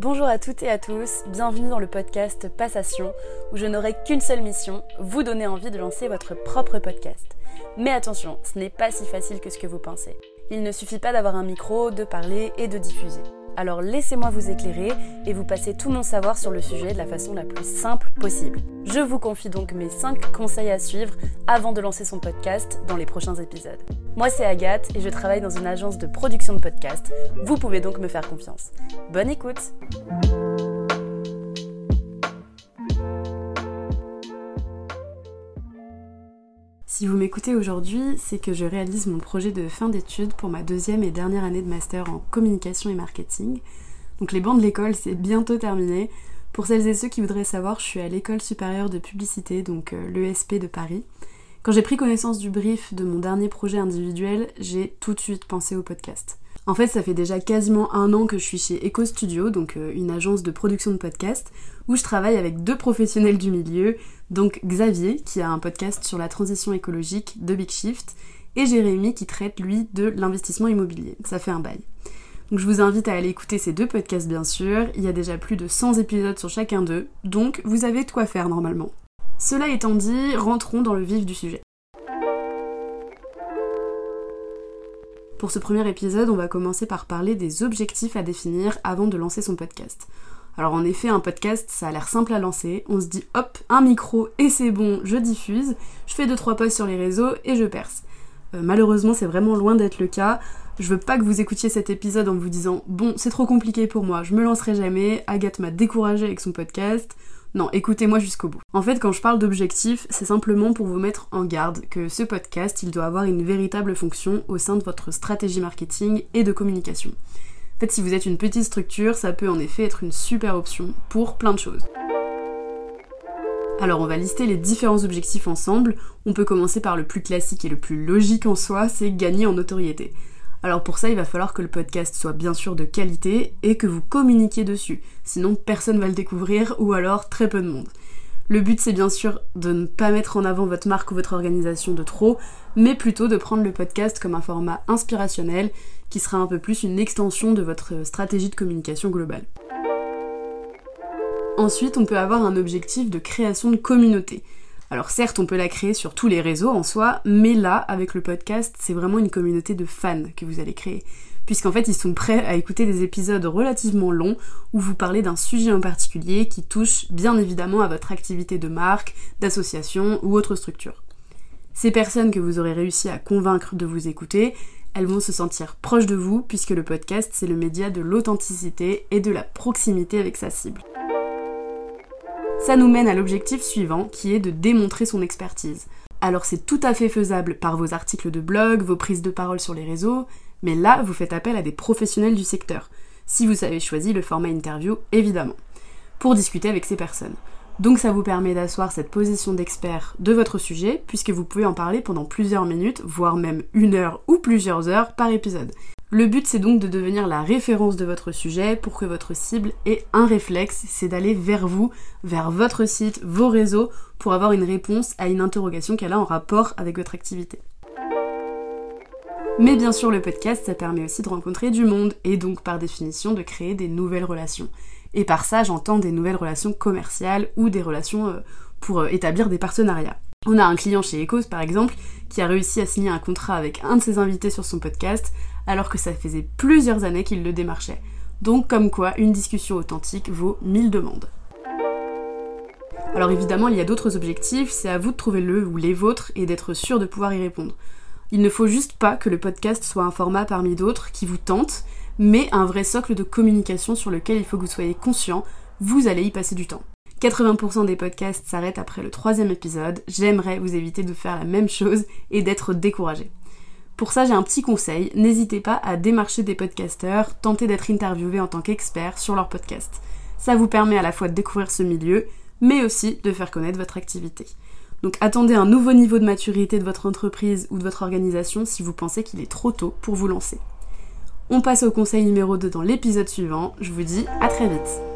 Bonjour à toutes et à tous, bienvenue dans le podcast Passation, où je n'aurai qu'une seule mission, vous donner envie de lancer votre propre podcast. Mais attention, ce n'est pas si facile que ce que vous pensez. Il ne suffit pas d'avoir un micro, de parler et de diffuser. Alors laissez-moi vous éclairer et vous passer tout mon savoir sur le sujet de la façon la plus simple possible. Je vous confie donc mes 5 conseils à suivre avant de lancer son podcast dans les prochains épisodes. Moi c'est Agathe et je travaille dans une agence de production de podcasts. Vous pouvez donc me faire confiance. Bonne écoute Si vous m'écoutez aujourd'hui, c'est que je réalise mon projet de fin d'études pour ma deuxième et dernière année de master en communication et marketing. Donc les bancs de l'école, c'est bientôt terminé. Pour celles et ceux qui voudraient savoir, je suis à l'école supérieure de publicité, donc euh, l'ESP de Paris. Quand j'ai pris connaissance du brief de mon dernier projet individuel, j'ai tout de suite pensé au podcast. En fait, ça fait déjà quasiment un an que je suis chez Eco Studio, donc euh, une agence de production de podcasts, où je travaille avec deux professionnels du milieu, donc Xavier, qui a un podcast sur la transition écologique de Big Shift, et Jérémy, qui traite, lui, de l'investissement immobilier. Ça fait un bail. Donc je vous invite à aller écouter ces deux podcasts, bien sûr. Il y a déjà plus de 100 épisodes sur chacun d'eux, donc vous avez de quoi faire normalement. Cela étant dit, rentrons dans le vif du sujet. Pour ce premier épisode, on va commencer par parler des objectifs à définir avant de lancer son podcast. Alors en effet, un podcast, ça a l'air simple à lancer. On se dit hop, un micro et c'est bon, je diffuse, je fais 2-3 posts sur les réseaux et je perce. Euh, malheureusement, c'est vraiment loin d'être le cas. Je veux pas que vous écoutiez cet épisode en vous disant bon, c'est trop compliqué pour moi, je me lancerai jamais, Agathe m'a découragé avec son podcast, non, écoutez-moi jusqu'au bout. En fait, quand je parle d'objectifs, c'est simplement pour vous mettre en garde que ce podcast, il doit avoir une véritable fonction au sein de votre stratégie marketing et de communication. En fait, si vous êtes une petite structure, ça peut en effet être une super option pour plein de choses. Alors on va lister les différents objectifs ensemble. On peut commencer par le plus classique et le plus logique en soi, c'est gagner en notoriété. Alors pour ça, il va falloir que le podcast soit bien sûr de qualité et que vous communiquiez dessus. Sinon, personne va le découvrir ou alors très peu de monde. Le but, c'est bien sûr de ne pas mettre en avant votre marque ou votre organisation de trop, mais plutôt de prendre le podcast comme un format inspirationnel qui sera un peu plus une extension de votre stratégie de communication globale. Ensuite, on peut avoir un objectif de création de communauté. Alors certes, on peut la créer sur tous les réseaux en soi, mais là, avec le podcast, c'est vraiment une communauté de fans que vous allez créer. Puisqu'en fait, ils sont prêts à écouter des épisodes relativement longs où vous parlez d'un sujet en particulier qui touche bien évidemment à votre activité de marque, d'association ou autre structure. Ces personnes que vous aurez réussi à convaincre de vous écouter, elles vont se sentir proches de vous puisque le podcast c'est le média de l'authenticité et de la proximité avec sa cible. Ça nous mène à l'objectif suivant qui est de démontrer son expertise. Alors c'est tout à fait faisable par vos articles de blog, vos prises de parole sur les réseaux, mais là vous faites appel à des professionnels du secteur, si vous avez choisi le format interview évidemment, pour discuter avec ces personnes. Donc ça vous permet d'asseoir cette position d'expert de votre sujet, puisque vous pouvez en parler pendant plusieurs minutes, voire même une heure ou plusieurs heures par épisode. Le but c'est donc de devenir la référence de votre sujet pour que votre cible ait un réflexe, c'est d'aller vers vous, vers votre site, vos réseaux, pour avoir une réponse à une interrogation qu'elle a en rapport avec votre activité. Mais bien sûr le podcast ça permet aussi de rencontrer du monde et donc par définition de créer des nouvelles relations. Et par ça j'entends des nouvelles relations commerciales ou des relations euh, pour euh, établir des partenariats. On a un client chez Ecos par exemple qui a réussi à signer un contrat avec un de ses invités sur son podcast alors que ça faisait plusieurs années qu'il le démarchait. Donc comme quoi une discussion authentique vaut mille demandes. Alors évidemment, il y a d'autres objectifs, c'est à vous de trouver le ou les vôtres et d'être sûr de pouvoir y répondre. Il ne faut juste pas que le podcast soit un format parmi d'autres qui vous tente, mais un vrai socle de communication sur lequel il faut que vous soyez conscient, vous allez y passer du temps. 80% des podcasts s'arrêtent après le troisième épisode, j'aimerais vous éviter de faire la même chose et d'être découragé. Pour ça, j'ai un petit conseil, n'hésitez pas à démarcher des podcasteurs, tenter d'être interviewé en tant qu'expert sur leur podcast. Ça vous permet à la fois de découvrir ce milieu, mais aussi de faire connaître votre activité. Donc attendez un nouveau niveau de maturité de votre entreprise ou de votre organisation si vous pensez qu'il est trop tôt pour vous lancer. On passe au conseil numéro 2 dans l'épisode suivant, je vous dis à très vite